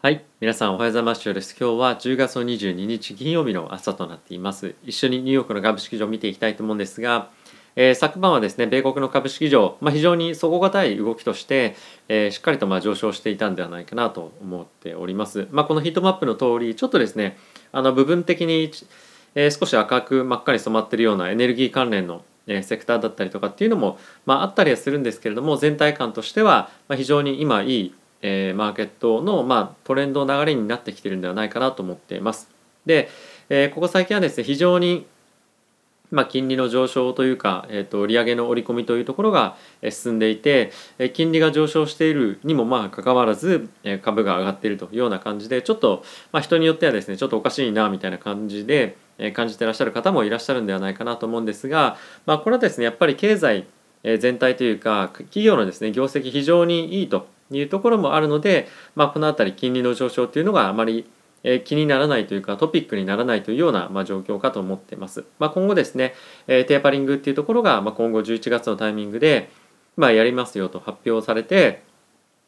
はい、皆さんおはようございます。今日は10月の22日金曜日の朝となっています。一緒にニューヨークの株式場を見ていきたいと思うんですが、えー、昨晩はですね、米国の株式場、まあ、非常に底堅い動きとして、えー、しっかりとまあ上昇していたんではないかなと思っております。まあ、このヒートマップの通り、ちょっとですね、あの部分的に、えー、少し赤く真っ赤に染まっているようなエネルギー関連のセクターだったりとかっていうのも、まあ、あったりはするんですけれども全体感としては、非常に今いいえー、マーケットの、まあ、トレンド流れになってきてるんではないかなと思っています。で、えー、ここ最近はですね非常にまあ、金利の上昇というか、えー、と利上げの織り込みというところが進んでいて金利が上昇しているにもまあかかわらず株が上がっているというような感じでちょっと、まあ、人によってはですねちょっとおかしいなみたいな感じで感じてらっしゃる方もいらっしゃるんではないかなと思うんですが、まあ、これはですねやっぱり経済全体というか企業のですね業績非常にいいというところもあるので、まあ、この辺り金利の上昇というのがあまりえ気にならないというかトピックにならないというような、まあ、状況かと思っています。まあ、今後ですね、えテーパリングっていうところが、まあ、今後11月のタイミングで、まあ、やりますよと発表されて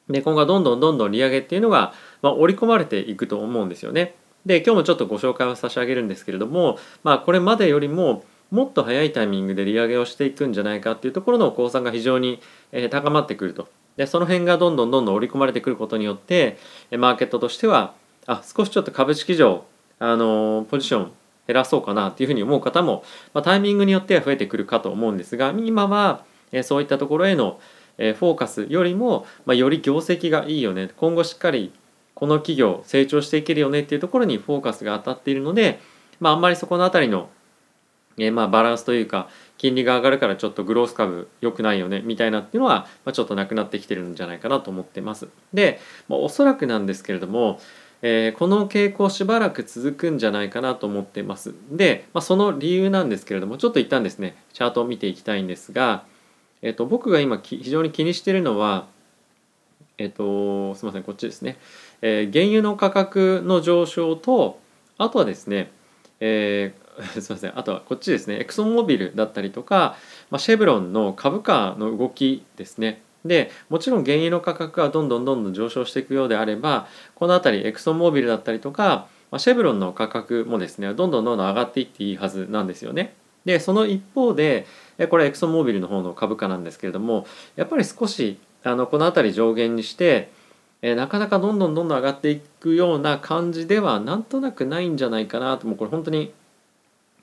で今後はどんどんどんどん利上げっていうのが、まあ、織り込まれていくと思うんですよね。で今日もちょっとご紹介を差し上げるんですけれども、まあ、これまでよりももっと早いタイミングで利上げをしていくんじゃないかっていうところの公算が非常に高まってくるとでその辺がどんどんどんどん織り込まれてくることによってマーケットとしてはあ少しちょっと株式上あのポジション減らそうかなっていうふうに思う方も、まあ、タイミングによっては増えてくるかと思うんですが今はそういったところへのフォーカスよりも、まあ、より業績がいいよね。今後しっかりこの企業成長していけるよねっていうところにフォーカスが当たっているので、まあ、あんまりそこの辺りのえまあバランスというか金利が上がるからちょっとグロース株良くないよねみたいなっていうのは、ま、ちょっとなくなってきてるんじゃないかなと思ってます。で、まあ、おそらくなんですけれども、えー、この傾向しばらく続くんじゃないかなと思ってます。で、まあ、その理由なんですけれどもちょっと一旦ですねチャートを見ていきたいんですが、えー、と僕が今非常に気にしてるのはえっ、ー、とすみませんこっちですね、えー、原油の価格の上昇とあとはですね、えー、すみません。あとはこっちですね。エクソンモビルだったりとか、まあ、シェブロンの株価の動きですね。でもちろん原油の価格がどんどんどんどん上昇していくようであればこの辺りエクソンモービルだったりとか、まあ、シェブロンの価格もですねどんどんどんどん上がっていっていいはずなんですよね。でその一方でこれエクソンモービルの方の株価なんですけれどもやっぱり少しあのこの辺り上限にしてえなかなかどんどんどんどん上がっていくような感じではなんとなくないんじゃないかなと。もうこれ本当に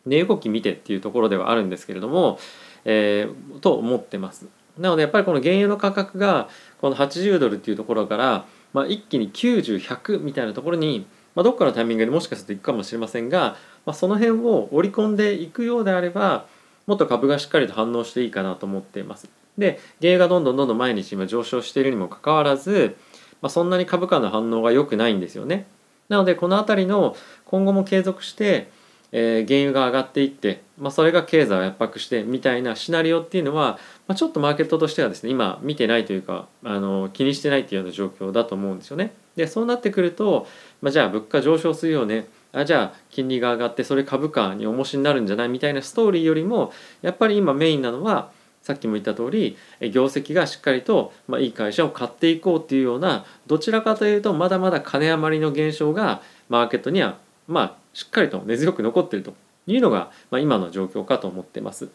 値動き見てっていうところではあるんですけれども、えー、と思ってます。なのでやっぱりこの原油の価格がこの80ドルっていうところから、まあ、一気に90100みたいなところに、まあ、どっかのタイミングでもしかするといくかもしれませんが、まあ、その辺を織り込んでいくようであればもっと株がしっかりと反応していいかなと思っています。で原油がどんどんどんどん毎日今上昇しているにもかかわらず、まあ、そんなに株価の反応が良くないんですよね。なのでこの辺りの今後も継続してえー、原油が上がっていって、まあ、それが経済を圧迫してみたいなシナリオっていうのは、まあ、ちょっとマーケットとしてはですね今見てないというかあの気にしてないっていうような状況だと思うんですよね。でそうなってくると、まあ、じゃあ物価上昇するよねあじゃあ金利が上がってそれ株価に重しになるんじゃない？みたいなストーリーよりもやっぱり今メインなのはさっきも言った通り業績がしっかりと、まあ、いい会社を買っていこうっていうようなどちらかというとまだまだ金余りの現象がマーケットにはまあしっかりと根強く残ってるというのが、まあ、今の状況かと思ってます。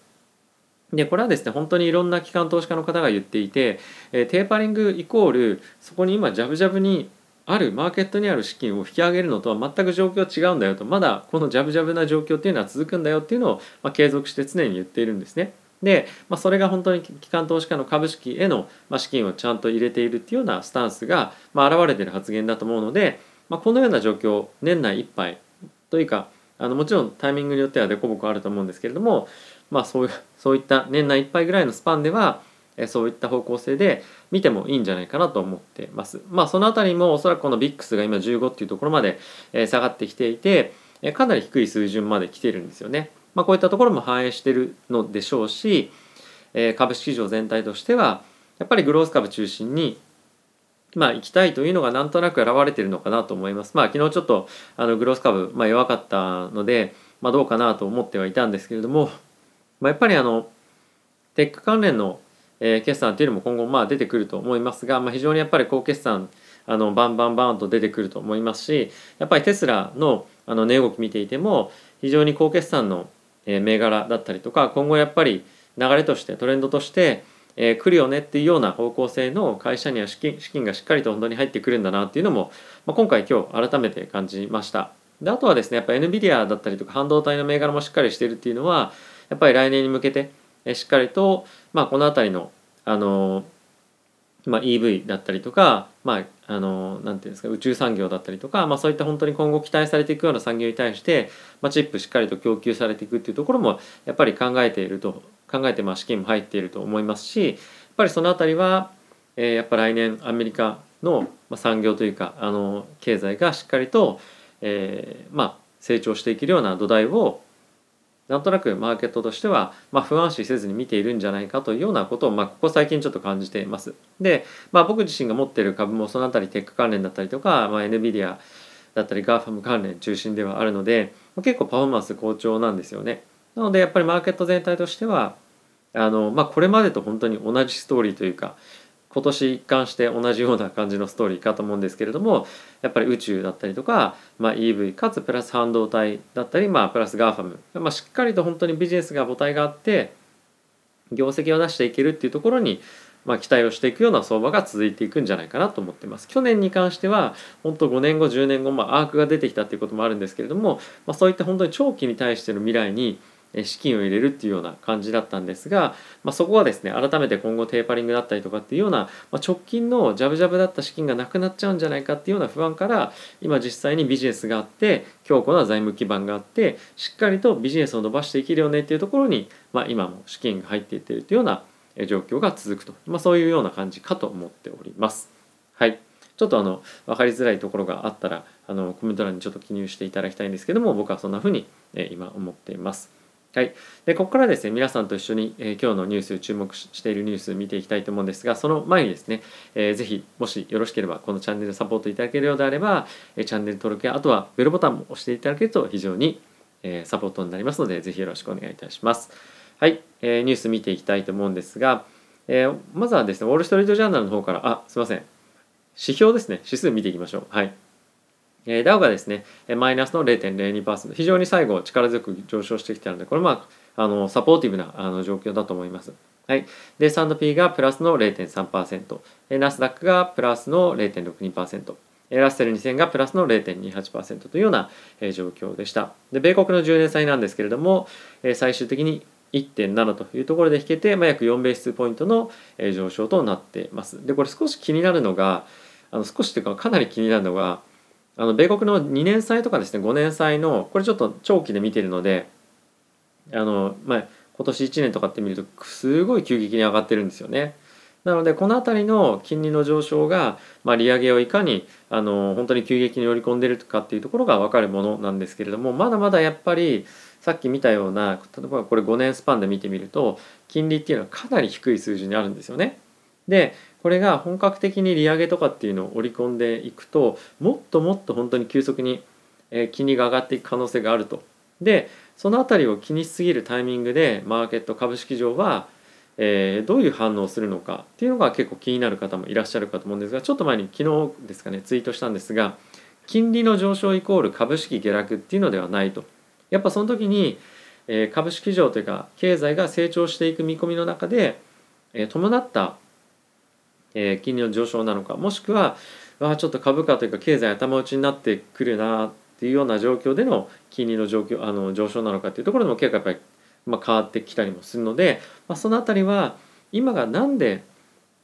でこれはですね本当にいろんな機関投資家の方が言っていて、えー、テーパリングイコールそこに今ジャブジャブにあるマーケットにある資金を引き上げるのとは全く状況違うんだよとまだこのジャブジャブな状況っていうのは続くんだよっていうのを、まあ、継続して常に言っているんですね。で、まあ、それが本当に機関投資家の株式への資金をちゃんと入れているっていうようなスタンスが、まあ、現れてる発言だと思うので、まあ、このような状況年内いっぱいというかあのもちろんタイミングによっては凸凹あると思うんですけれども、まあ、そういうそういった年内いっぱいぐらいのスパンではえそういった方向性で見てもいいんじゃないかなと思ってます。まあそのあたりもおそらくこの VIX が今15っていうところまで下がってきていてかなり低い水準まで来てるんですよね。まあ、こういったところも反映してるのでしょうし株式市場全体としてはやっぱりグロース株中心にまあ、行きたいというのがなんとなく現れているのかなと思います。まあ、昨日ちょっとあのグロース株、まあ、弱かったので、まあ、どうかなと思ってはいたんですけれども、まあ、やっぱりあのテック関連の、えー、決算っていうのも今後まあ出てくると思いますが、まあ、非常にやっぱり高決算あのバンバンバンと出てくると思いますしやっぱりテスラのあの値動き見ていても非常に高決算の銘柄だったりとか今後やっぱり流れとしてトレンドとしてえー、来るよねっていうような方向性の会社には資金資金がしっかりと本当に入ってくるんだなっていうのも、まあ、今回今日改めて感じました。であとはですねやっぱ NVIDIA だったりとか半導体の銘柄もしっかりしてるっていうのはやっぱり来年に向けてしっかりと、まあ、この辺りのあのまあ、EV だったりとか、まあ、あのなんていうんですか宇宙産業だったりとか、まあ、そういった本当に今後期待されていくような産業に対して、まあ、チップしっかりと供給されていくっていうところもやっぱり考えていると考えてまあ資金も入っていると思いますしやっぱりその辺りは、えー、やっぱ来年アメリカの産業というかあの経済がしっかりと、えー、まあ成長していけるような土台をなんとなくマーケットとしては、まあ、不安視せずに見ているんじゃないかというようなことを、まあ、ここ最近ちょっと感じています。で、まあ、僕自身が持っている株もそのあたりテック関連だったりとか、まあ、NVIDIA だったり GAFAM 関連中心ではあるので結構パフォーマンス好調なんですよね。なのでやっぱりマーケット全体としてはあの、まあ、これまでと本当に同じストーリーというか今年一貫して同じような感じのストーリーかと思うんですけれどもやっぱり宇宙だったりとか、まあ、EV かつプラス半導体だったり、まあ、プラス GAFAM、まあ、しっかりと本当にビジネスが母体があって業績を出していけるっていうところに、まあ、期待をしていくような相場が続いていくんじゃないかなと思っています。去年に関しては本当5年後10年後、まあ、アークが出てきたっていうこともあるんですけれども、まあ、そういった本当に長期に対しての未来に資金を入れるっていうような感じだったんですが、まあ、そこはですね改めて今後テーパリングだったりとかっていうような、まあ、直近のジャブジャブだった資金がなくなっちゃうんじゃないかっていうような不安から今実際にビジネスがあって強固な財務基盤があってしっかりとビジネスを伸ばしていけるよねっていうところに、まあ、今も資金が入っていってるというような状況が続くと、まあ、そういうような感じかと思っております。はいちょっとあの分かりづらいところがあったらあのコメント欄にちょっと記入していただきたいんですけども僕はそんな風に今思っています。はい、でここからですね皆さんと一緒に、えー、今日のニュース注目しているニュース見ていきたいと思うんですがその前にですね、えー、ぜひもしよろしければこのチャンネルサポートいただけるようであれば、えー、チャンネル登録やあとはベルボタンも押していただけると非常に、えー、サポートになりますのでぜひよろしくお願いいたします。はい、えー、ニュース見ていきたいと思うんですが、えー、まずはですねウォール・ストリート・ジャーナルの方からあすいません。指標ですね。指数見ていきましょう。はい。えー、ダウがですねマイナスの0.02%非常に最後力強く上昇してきたのでこれまああのサポーティブなあの状況だと思います。はい、で S&P がプラスの0.3%ナスダックがプラスの0.62%ラッセル2000がプラスの0.28%というような状況でした。で米国の10年債なんですけれども最終的に1.7というところで引けて、まあ、約4ベースポイントの上昇となっています。でこれ少し気になるのがあの少しというかかなり気になるのがあの米国の2年債とかですね5年債のこれちょっと長期で見てるのであの、まあ、今年1年とかって見るとすごい急激に上がってるんですよね。なのでこの辺りの金利の上昇が、まあ、利上げをいかにあの本当に急激に織り込んでるかっていうところが分かるものなんですけれどもまだまだやっぱりさっき見たような例えばこれ5年スパンで見てみると金利っていうのはかなり低い数字にあるんですよね。でこれが本格的に利上げとかっていうのを織り込んでいくともっともっと本当に急速に金利が上がっていく可能性があると。でその辺りを気にしすぎるタイミングでマーケット株式上は、えー、どういう反応をするのかっていうのが結構気になる方もいらっしゃるかと思うんですがちょっと前に昨日ですかねツイートしたんですが金利の上昇イコール株式下落っていうのではないとやっぱその時に、えー、株式上というか経済が成長していく見込みの中で、えー、伴った、えー、金利の上昇なのかもしくはあちょっと株価というか経済頭打ちになってくるなっていうような状況での金利の状況あの上昇なのかっていうところでも結構やっぱり、まあ、変わってきたりもするので、まあ、その辺りは今が何で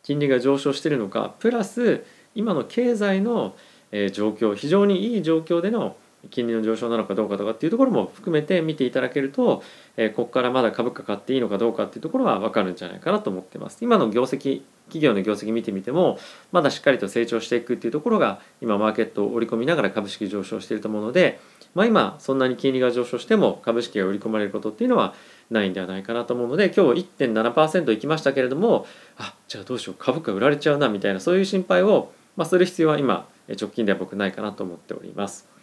金利が上昇してるのかプラス今の経済のえ状況非常にいい状況での金利の上昇なのかどうかとかっていうところも含めて見ていただけると、えここからまだ株価買っていいのかどうかっていうところは分かるんじゃないかなと思ってます。今の業績企業の業績見てみてもまだしっかりと成長していくっていうところが今マーケットを織り込みながら株式上昇していると思うので、まあ、今そんなに金利が上昇しても株式が売り込まれることっていうのはないんではないかなと思うので今日1.7%いきましたけれどもあじゃあどうしよう株価売られちゃうなみたいなそういう心配を、まあ、する必要は今直近では僕ないかなと思っております。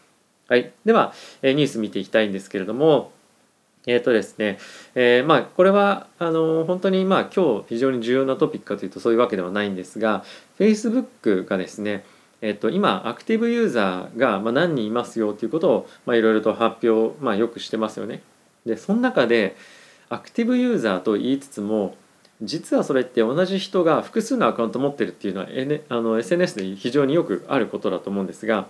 はい、ではニュース見ていきたいんですけれどもえーとですねえー、まあこれはあの本当にまあ今日非常に重要なトピックかというとそういうわけではないんですが Facebook がですねえっと、今アクティブユーザーがまあ何人いますよということをまあいろいろと発表、まあ、よくしてますよね。でその中でアクティブユーザーと言いつつも実はそれって同じ人が複数のアカウント持ってるっていうのは、N、あの SNS で非常によくあることだと思うんですが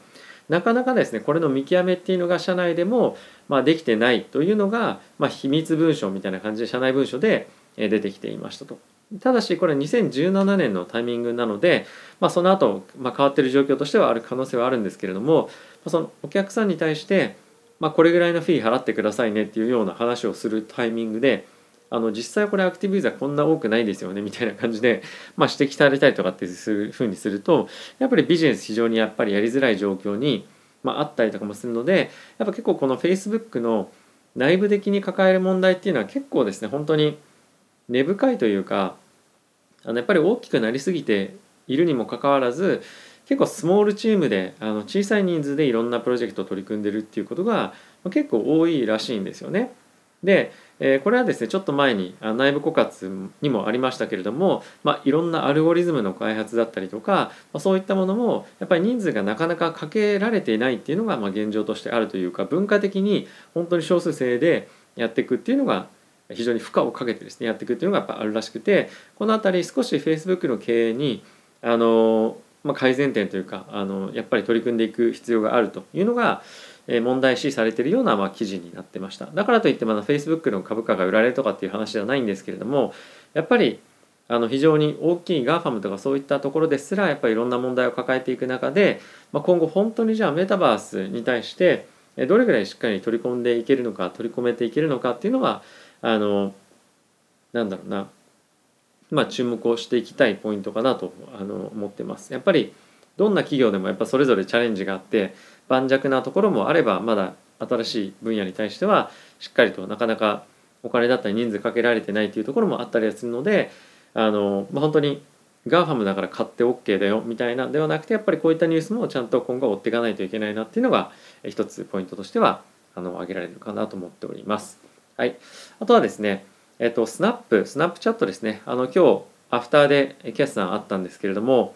なかなかですねこれの見極めっていうのが社内でも、まあ、できてないというのが、まあ、秘密文書みたいな感じで社内文書で出てきていましたと。ただしこれ2017年のタイミングなので、まあ、その後、まあ変わってる状況としてはある可能性はあるんですけれどもそのお客さんに対して、まあ、これぐらいのフィー払ってくださいねっていうような話をするタイミングであの実際これアクティブユーザーこんな多くないですよねみたいな感じで、まあ、指摘されたりとかっていうふうにするとやっぱりビジネス非常にやっぱりやりづらい状況に、まあ、あったりとかもするのでやっぱ結構この Facebook の内部的に抱える問題っていうのは結構ですね本当に根深いというかあのやっぱり大きくなりすぎているにもかかわらず結構スモールチームであの小さい人数でいろんなプロジェクトを取り組んでるっていうことが結構多いらしいんですよね。で、えこれはですねちょっと前に内部枯渇にもありましたけれども、まあ、いろんなアルゴリズムの開発だったりとか、まあ、そういったものもやっぱり人数がなかなかかけられていないっていうのがまあ現状としてあるというか文化的に本当に少数制でやっていくっていうのが非常に負荷をかけてですねやっていくっていうのがやっぱあるらしくてこの辺り少し Facebook の経営にあの、まあ、改善点というかあのやっぱり取り組んでいく必要があるというのが問題視されているようなまあ記事になってましただからといってまだ Facebook の株価が売られるとかっていう話ではないんですけれどもやっぱりあの非常に大きい GAFAM とかそういったところですらやっぱりいろんな問題を抱えていく中で、まあ、今後本当にじゃあメタバースに対してどれぐらいしっかり取り込んでいけるのか取り込めていけるのかっていうのはあのなんだろうなまあ注目をしていきたいポイントかなとあの思ってます。やっぱりどんな企業でもやっぱそれぞれチャレンジがあって盤石なところもあればまだ新しい分野に対してはしっかりとなかなかお金だったり人数かけられてないというところもあったりするのであの、まあ、本当に GAFAM だから買って OK だよみたいなではなくてやっぱりこういったニュースもちゃんと今後追っていかないといけないなっていうのが一つポイントとしてはあの挙げられるかなと思っております。はい、あとはですね、えっと、スナップ、スナップチャットですね、あの今日、アフターで決算あったんですけれども、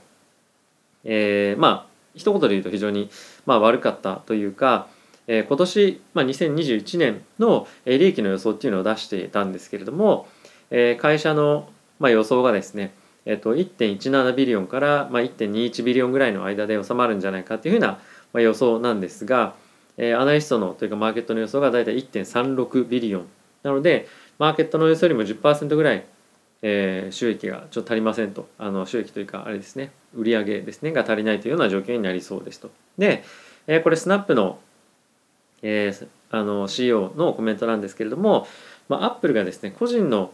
えー、まあ、一言で言うと非常に、まあ、悪かったというか、えー、今年、まあ、2021年の利益の予想っていうのを出していたんですけれども、えー、会社の、まあ、予想がですね、えー、と1.17 billion から、まあ、1.21 billion ぐらいの間で収まるんじゃないかっていうふうな、まあ、予想なんですが、えー、アナリストのというかマーケットの予想が大体1.36ビリオンなのでマーケットの予想よりも10%ぐらい、えー、収益がちょっと足りませんとあの収益というかあれですね売上ですねが足りないというような状況になりそうですと。で、えー、これスナップの,、えー、あの CEO のコメントなんですけれども、まあ、アップルがですね個人の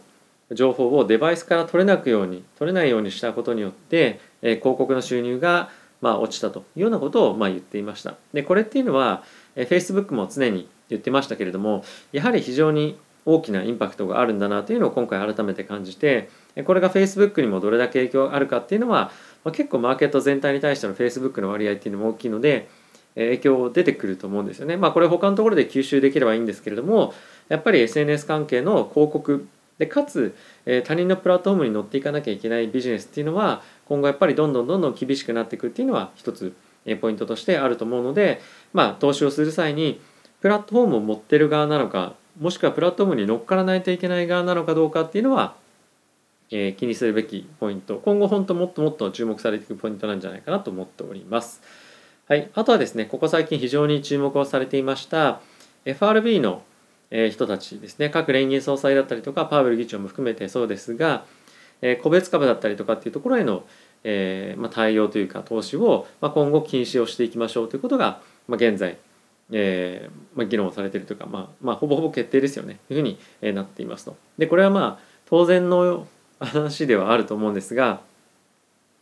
情報をデバイスから取れなくように取れないようにしたことによって、えー、広告の収入がまあ落ちたというようなことをまあ言っていました。でこれっていうのは、えー、Facebook も常に言ってましたけれどもやはり非常に大きなインパクトがあるんだなというのを今回改めて感じてこれが Facebook にもどれだけ影響があるかっていうのは、ま、結構マーケット全体に対しての Facebook の割合っていうのも大きいので影響出てくると思うんですよね。まあこれ他のところで吸収できればいいんですけれどもやっぱり SNS 関係の広告でかつ他人のプラットフォームに乗っていかなきゃいけないビジネスっていうのは今後やっぱりどんどんどんどん厳しくなっていくっていうのは一つポイントとしてあると思うのでまあ投資をする際にプラットフォームを持ってる側なのかもしくはプラットフォームに乗っからないといけない側なのかどうかっていうのは、えー、気にするべきポイント。今後本当もっともっと注目されていくポイントなんじゃないかなと思っております。はい、あとはですねここ最近非常に注目をされていました FRB の人たちですね。各連銀総裁だったりとかパウエル議長も含めてそうですが個別株だったりとかっていうところへの、対応というか投資を、今後禁止をしていきましょうということが、現在えーまあ、議論をされているというか、まあまあ、ほぼほぼ決定ですよねというふうになっていますと。でこれはまあ当然の話ではあると思うんですが、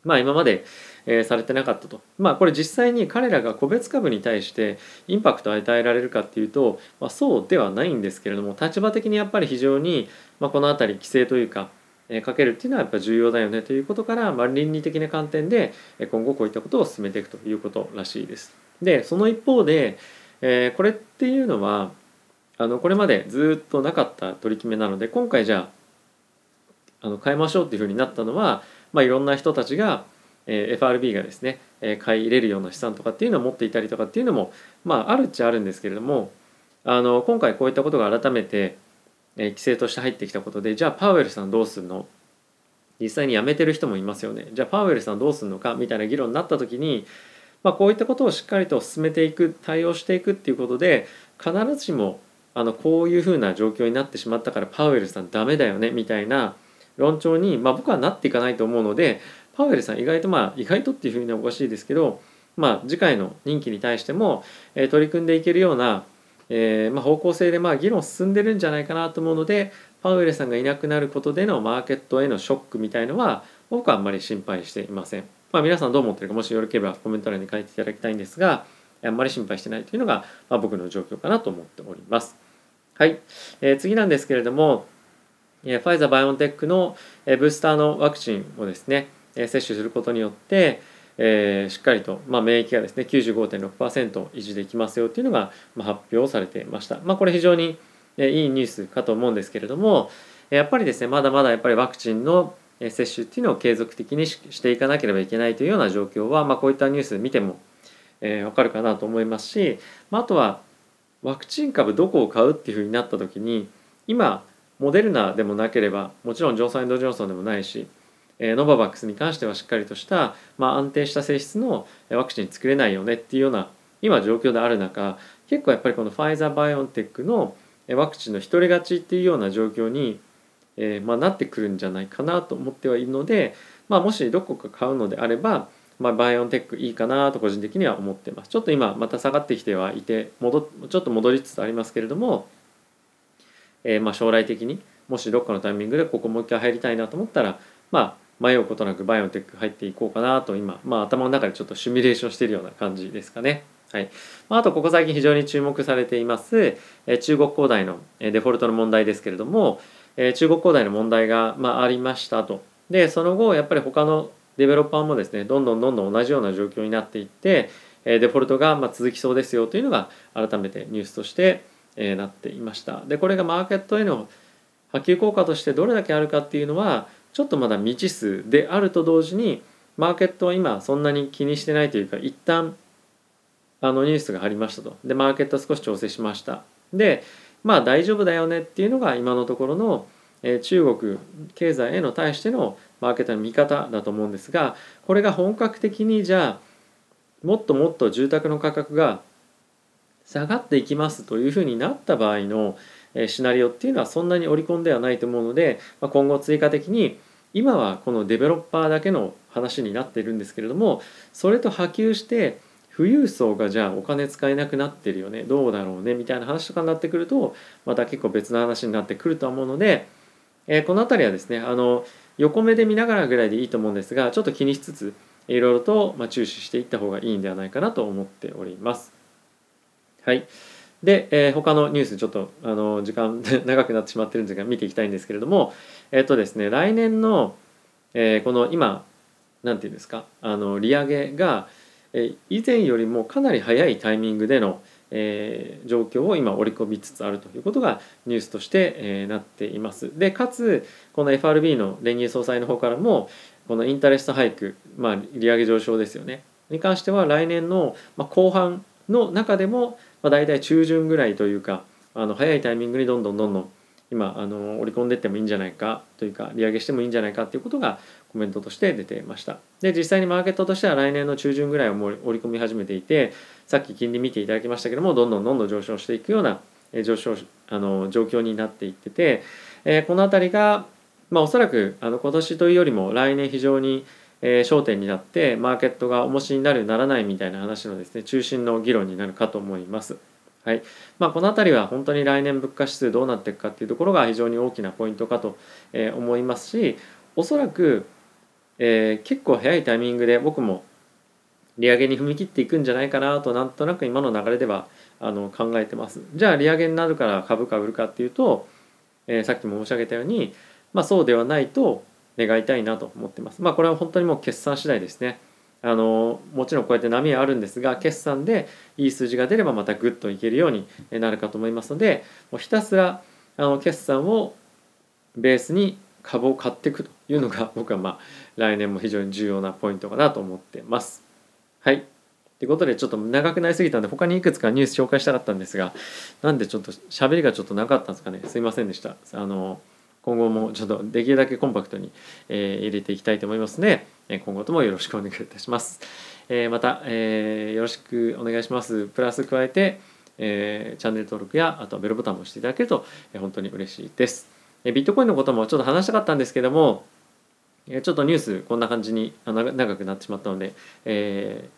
まあ、今まで、えー、されてなかったと。まあこれ実際に彼らが個別株に対してインパクトを与えられるかっていうと、まあ、そうではないんですけれども立場的にやっぱり非常に、まあ、この辺り規制というか、えー、かけるっていうのはやっぱ重要だよねということから、まあ、倫理的な観点で今後こういったことを進めていくということらしいです。でその一方でえー、これっていうのはあのこれまでずっとなかった取り決めなので今回じゃああの変えましょうっていうふうになったのは、まあ、いろんな人たちが、えー、FRB がですね、え買い入れるような資産とかっていうのを持っていたりとかっていうのも、まあ、あるっちゃあるんですけれどもあの今回こういったことが改めて、え規制として入ってきたことでじゃあパウエルさんどうするの？実際に辞めてる人もいますよね。じゃあパウエルさんどうするのか？みたいな議論になった時に、まあ、こういったことをしっかりと進めていく対応していくっていうことで必ずしもあのこういうふうな状況になってしまったからパウエルさんダメだよねみたいな論調に、まあ、僕はなっていかないと思うのでパウエルさん意外とまあ意外とっていうふうにはおかしいですけど、まあ、次回の任期に対しても、えー、取り組んでいけるような、えーまあ、方向性でまあ議論進んでるんじゃないかなと思うのでパウエルさんがいなくなることでのマーケットへのショックみたいのは僕はあんまり心配していません。まあ、皆さんどう思ってるかもしよろければコメント欄に書いていただきたいんですがあんまり心配してないというのが、まあ、僕の状況かなと思っております。はい、えー、次なんですけれどもファイザー・バイオンテックのブースターのワクチンをですね接種することによって、えー、しっかりと、まあ、免疫がですね95.6%維持できますよっていうのが、ま、発表されていました。まあ、これ非常にいいニュースかと思うんですけれどもやっぱりですねまだまだやっぱりワクチンの接種っていうのを継続的にしていかなければいけないというような状況は、まあ、こういったニュース見ても、えー、分かるかなと思いますし、まあ、あとはワクチン株どこを買うっていうふうになった時に今モデルナでもなければもちろんジョンソンジョンソンでもないし、えー、ノババックスに関してはしっかりとした、まあ、安定した性質のワクチン作れないよねっていうような今状況である中結構やっぱりこのファイザーバイオンテックのワクチンの独り勝ちっていうような状況に、えーまあ、なってくるんじゃないかなと思ってはいるので、まあ、もしどこか買うのであればまあ、バイオンテックいいかなと個人的には思ってますちょっと今また下がってきてはいて戻ちょっと戻りつつありますけれども、えー、まあ将来的にもしどっかのタイミングでここもう一回入りたいなと思ったらまあ迷うことなくバイオンテック入っていこうかなと今、まあ、頭の中でちょっとシミュレーションしているような感じですかね。はいまあ、あとここ最近非常に注目されています中国恒大のデフォルトの問題ですけれどもえ中国恒大の問題がまあありましたと。でその後やっぱり他のデベロッパーもですねどんどんどんどん同じような状況になっていってえデフォルトがま続きそうですよというのが改めてニュースとしてえなっていました。でこれがマーケットへの波及効果としてどれだけあるかっていうのはちょっとまだ未知数であると同時にマーケットは今そんなに気にしてないというか一旦あのニュースがありましたと。でマーケットは少し調整しました。でまあ大丈夫だよねっていうのが今のところの中国経済への対してのマーケットの見方だと思うんですがこれが本格的にじゃあもっともっと住宅の価格が下がっていきますというふうになった場合のシナリオっていうのはそんなに織り込んではないと思うので今後追加的に今はこのデベロッパーだけの話になっているんですけれどもそれと波及して富裕層がじゃあお金使えなくなってるよねどうだろうねみたいな話とかになってくるとまた結構別の話になってくるとは思うので、えこの辺りはですねあの横目で見ながらぐらいでいいと思うんですがちょっと気にしつついろいろとま注視していった方がいいんではないかなと思っております。はい。で、えー、他のニュースちょっとあの時間 長くなってしまってるんですが見ていきたいんですけれどもえっ、とですね来年の、えー、この今何て言うんですかあの利上げが、以前よりもかなり早いタイミングでのえ、状況を今織り込みつつあるということがニュースとして、え、なっています。でかつこの FRB の連銀総裁の方からもこのインタレストハイク、まあ、利上げ上昇ですよねに関しては来年の後半の中でも、まあ、大体中旬ぐらいというかあの早いタイミングにどんどんどんどん今あの織り込んでいってもいいんじゃないかというか利上げしてもいいんじゃないかということがコメントとして出てましたで実際にマーケットとしては来年の中旬ぐらいを織り込み始めていてさっき金利見ていただきましたけどもどんどんどんどん上昇していくような上昇あの状況になっていってて、えー、この辺りが、まあ、おそらくあの今年というよりも来年非常にえ焦点になってマーケットが重しになるならないみたいな話のですね中心の議論になるかと思います。はいまあ、この辺りは本当に来年物価指数どうなっていくかっていうところが非常に大きなポイントかと思いますしおそらく、えー、結構早いタイミングで僕も利上げに踏み切っていくんじゃないかなとなんとなく今の流れではあの考えてます。じゃあ利上げになるから株価売るかっていうと、えー、さっきも申し上げたように、まあ、そうではないと願いたいなと思ってます。まあこれは本当にもう決算次第ですね。あのもちろんこうやって波はあるんですが決算でいい数字が出ればまたグッといけるようになるかと思いますのでもうひたすらあの決算をベースに株を買っていくというのが 僕はまあ来年も非常に重要なポイントかなと思ってます。はい。ということでちょっと長くなりすぎたんで他にいくつかニュース紹介したかったんですがなんでちょっと喋りがちょっとなかったんですかね。すいませんでした。あの今後もちょっとできるだけコンパクトに、えー、入れていきたいと思いますので今後ともよろしくお願いいたします、えー、また、えー、よろしくお願いします。プラス加えて、えチャンネル登録やあとはベルボタンも押していただけると、え本当に嬉しいです、えビットコインのこともちょっと話したかったんですけどもちょっとニュースこんな感じに長くなってしまったので、え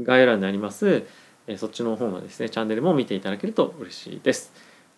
概要欄にあります、えそっちの方のですねチャンネルも見ていただけると嬉しいです。